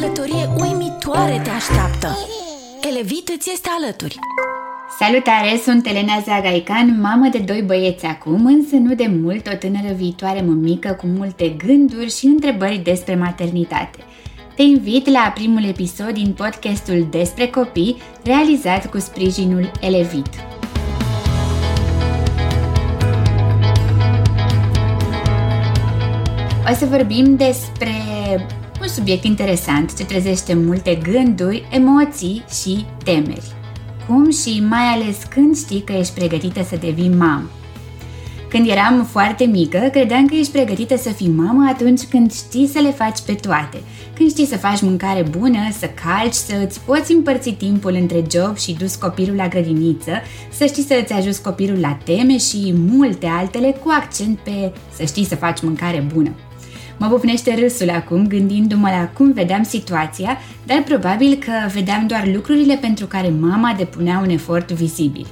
călătorie uimitoare te așteaptă. Elevit îți este alături. Salutare, sunt Elena Zagaican, mamă de doi băieți acum, însă nu de mult o tânără viitoare mămică cu multe gânduri și întrebări despre maternitate. Te invit la primul episod din podcastul despre copii, realizat cu sprijinul Elevit. O să vorbim despre un subiect interesant ce trezește multe gânduri, emoții și temeri. Cum și mai ales când știi că ești pregătită să devii mamă. Când eram foarte mică, credeam că ești pregătită să fii mamă atunci când știi să le faci pe toate. Când știi să faci mâncare bună, să calci, să îți poți împărți timpul între job și dus copilul la grădiniță, să știi să îți ajuți copilul la teme și multe altele cu accent pe să știi să faci mâncare bună. Mă bufnește râsul acum gândindu-mă la cum vedeam situația, dar probabil că vedeam doar lucrurile pentru care mama depunea un efort vizibil.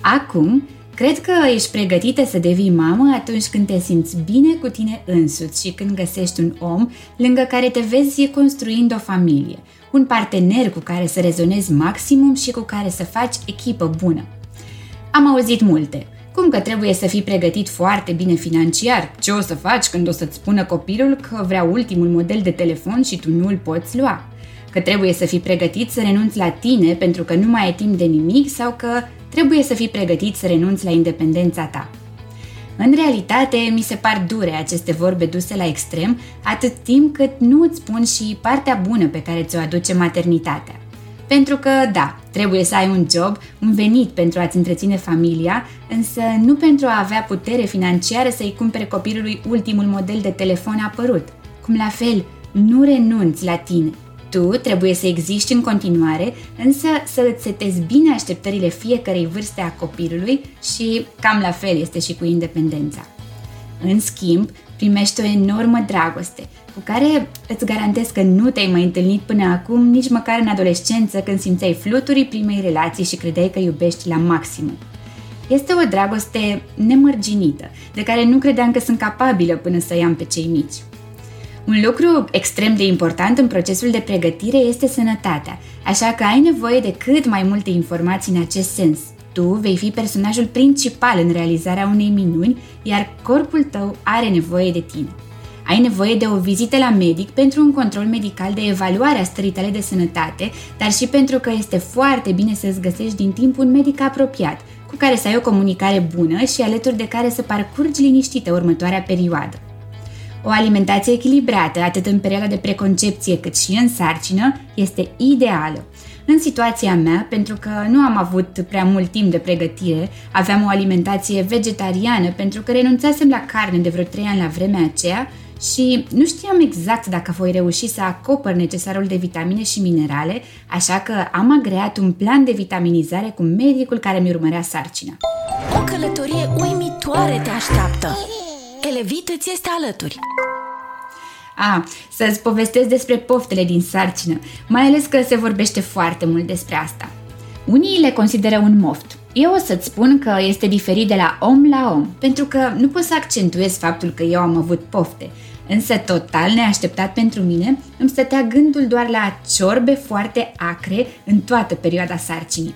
Acum, cred că ești pregătită să devii mamă atunci când te simți bine cu tine însuți și când găsești un om lângă care te vezi construind o familie, un partener cu care să rezonezi maximum și cu care să faci echipă bună. Am auzit multe, cum că trebuie să fii pregătit foarte bine financiar? Ce o să faci când o să-ți spună copilul că vrea ultimul model de telefon și tu nu îl poți lua? Că trebuie să fii pregătit să renunți la tine pentru că nu mai ai timp de nimic sau că trebuie să fii pregătit să renunți la independența ta. În realitate, mi se par dure aceste vorbe duse la extrem, atât timp cât nu îți spun și partea bună pe care ți-o aduce maternitatea. Pentru că, da, trebuie să ai un job, un venit pentru a-ți întreține familia, însă nu pentru a avea putere financiară să-i cumpere copilului ultimul model de telefon apărut. Cum la fel, nu renunți la tine. Tu trebuie să existi în continuare, însă să îți setezi bine așteptările fiecărei vârste a copilului și cam la fel este și cu independența. În schimb, primești o enormă dragoste, cu care îți garantez că nu te-ai mai întâlnit până acum, nici măcar în adolescență, când simțeai fluturii primei relații și credeai că iubești la maximum. Este o dragoste nemărginită, de care nu credeam că sunt capabilă până să i-am pe cei mici. Un lucru extrem de important în procesul de pregătire este sănătatea, așa că ai nevoie de cât mai multe informații în acest sens. Tu vei fi personajul principal în realizarea unei minuni, iar corpul tău are nevoie de tine. Ai nevoie de o vizită la medic pentru un control medical de evaluare a stării tale de sănătate, dar și pentru că este foarte bine să-ți găsești din timp un medic apropiat, cu care să ai o comunicare bună și alături de care să parcurgi liniștită următoarea perioadă. O alimentație echilibrată, atât în perioada de preconcepție cât și în sarcină, este ideală. În situația mea, pentru că nu am avut prea mult timp de pregătire, aveam o alimentație vegetariană pentru că renunțasem la carne de vreo 3 ani la vremea aceea și nu știam exact dacă voi reuși să acopăr necesarul de vitamine și minerale, așa că am agreat un plan de vitaminizare cu medicul care mi urmărea sarcina. O călătorie uimitoare te așteaptă. Elevit îți este alături. A, să-ți povestesc despre poftele din sarcină, mai ales că se vorbește foarte mult despre asta. Unii le consideră un moft. Eu o să-ți spun că este diferit de la om la om, pentru că nu pot să accentuez faptul că eu am avut pofte, Însă total neașteptat pentru mine, îmi stătea gândul doar la ciorbe foarte acre în toată perioada sarcinii.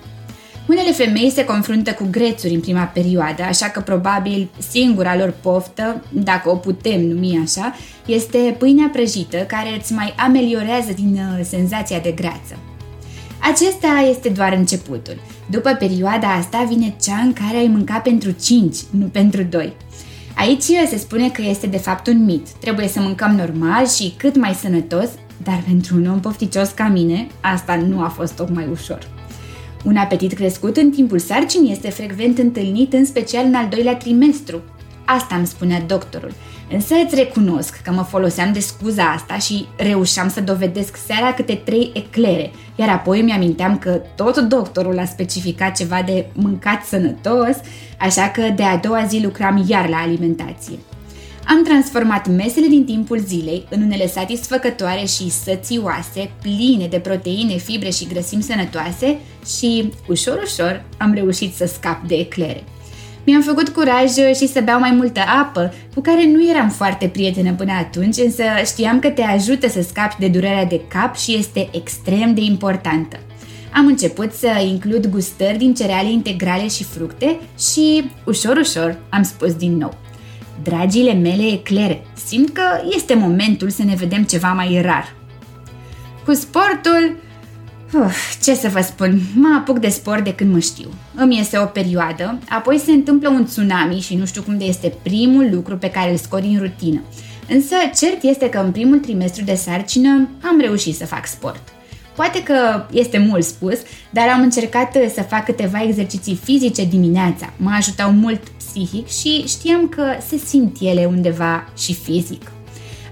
Unele femei se confruntă cu grețuri în prima perioadă, așa că probabil singura lor poftă, dacă o putem numi așa, este pâinea prăjită care îți mai ameliorează din uh, senzația de greață. Acesta este doar începutul. După perioada asta vine cea în care ai mâncat pentru 5, nu pentru 2. Aici se spune că este de fapt un mit. Trebuie să mâncăm normal și cât mai sănătos, dar pentru un om pofticios ca mine, asta nu a fost tocmai ușor. Un apetit crescut în timpul sarcinii este frecvent întâlnit în special în al doilea trimestru. Asta îmi spunea doctorul, Însă îți recunosc că mă foloseam de scuza asta și reușeam să dovedesc seara câte trei eclere, iar apoi mi-aminteam că tot doctorul a specificat ceva de mâncat sănătos, așa că de a doua zi lucram iar la alimentație. Am transformat mesele din timpul zilei în unele satisfăcătoare și sățioase, pline de proteine, fibre și grăsimi sănătoase și, ușor, ușor, am reușit să scap de eclere. Mi-am făcut curaj și să beau mai multă apă, cu care nu eram foarte prietenă până atunci, însă știam că te ajută să scapi de durerea de cap și este extrem de importantă. Am început să includ gustări din cereale integrale și fructe și, ușor, ușor, am spus din nou. Dragile mele eclere, simt că este momentul să ne vedem ceva mai rar. Cu sportul, Uf, ce să vă spun, mă apuc de sport de când mă știu. Îmi iese o perioadă, apoi se întâmplă un tsunami și nu știu cum de este primul lucru pe care îl scot din rutină. Însă, cert este că în primul trimestru de sarcină am reușit să fac sport. Poate că este mult spus, dar am încercat să fac câteva exerciții fizice dimineața. Mă ajutau mult psihic și știam că se simt ele undeva și fizic.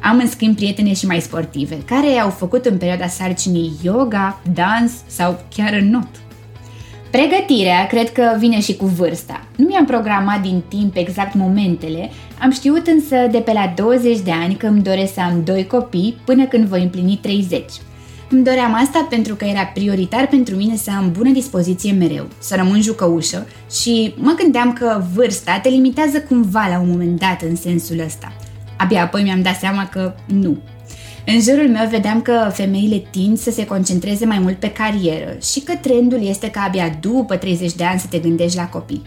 Am în schimb prietene și mai sportive, care au făcut în perioada sarcinii yoga, dans sau chiar în not. Pregătirea cred că vine și cu vârsta. Nu mi-am programat din timp exact momentele, am știut însă de pe la 20 de ani că îmi doresc să am doi copii până când voi împlini 30. Îmi doream asta pentru că era prioritar pentru mine să am bună dispoziție mereu, să rămân jucăușă și mă gândeam că vârsta te limitează cumva la un moment dat în sensul ăsta – Abia apoi mi-am dat seama că nu. În jurul meu vedeam că femeile tind să se concentreze mai mult pe carieră și că trendul este ca abia după 30 de ani să te gândești la copii.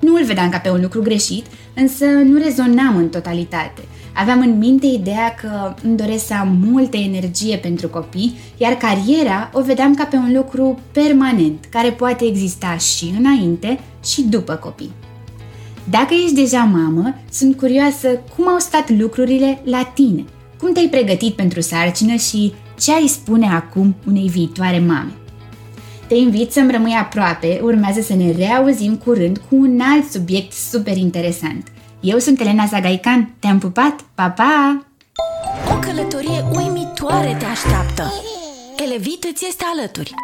Nu îl vedeam ca pe un lucru greșit, însă nu rezonam în totalitate. Aveam în minte ideea că îmi doresc să am multă energie pentru copii, iar cariera o vedeam ca pe un lucru permanent, care poate exista și înainte și după copii. Dacă ești deja mamă, sunt curioasă cum au stat lucrurile la tine. Cum te-ai pregătit pentru sarcină și ce ai spune acum unei viitoare mame? Te invit să-mi rămâi aproape, urmează să ne reauzim curând cu un alt subiect super interesant. Eu sunt Elena Zagaican, te-am pupat, pa, pa! O călătorie uimitoare te așteaptă! Elevit îți este alături!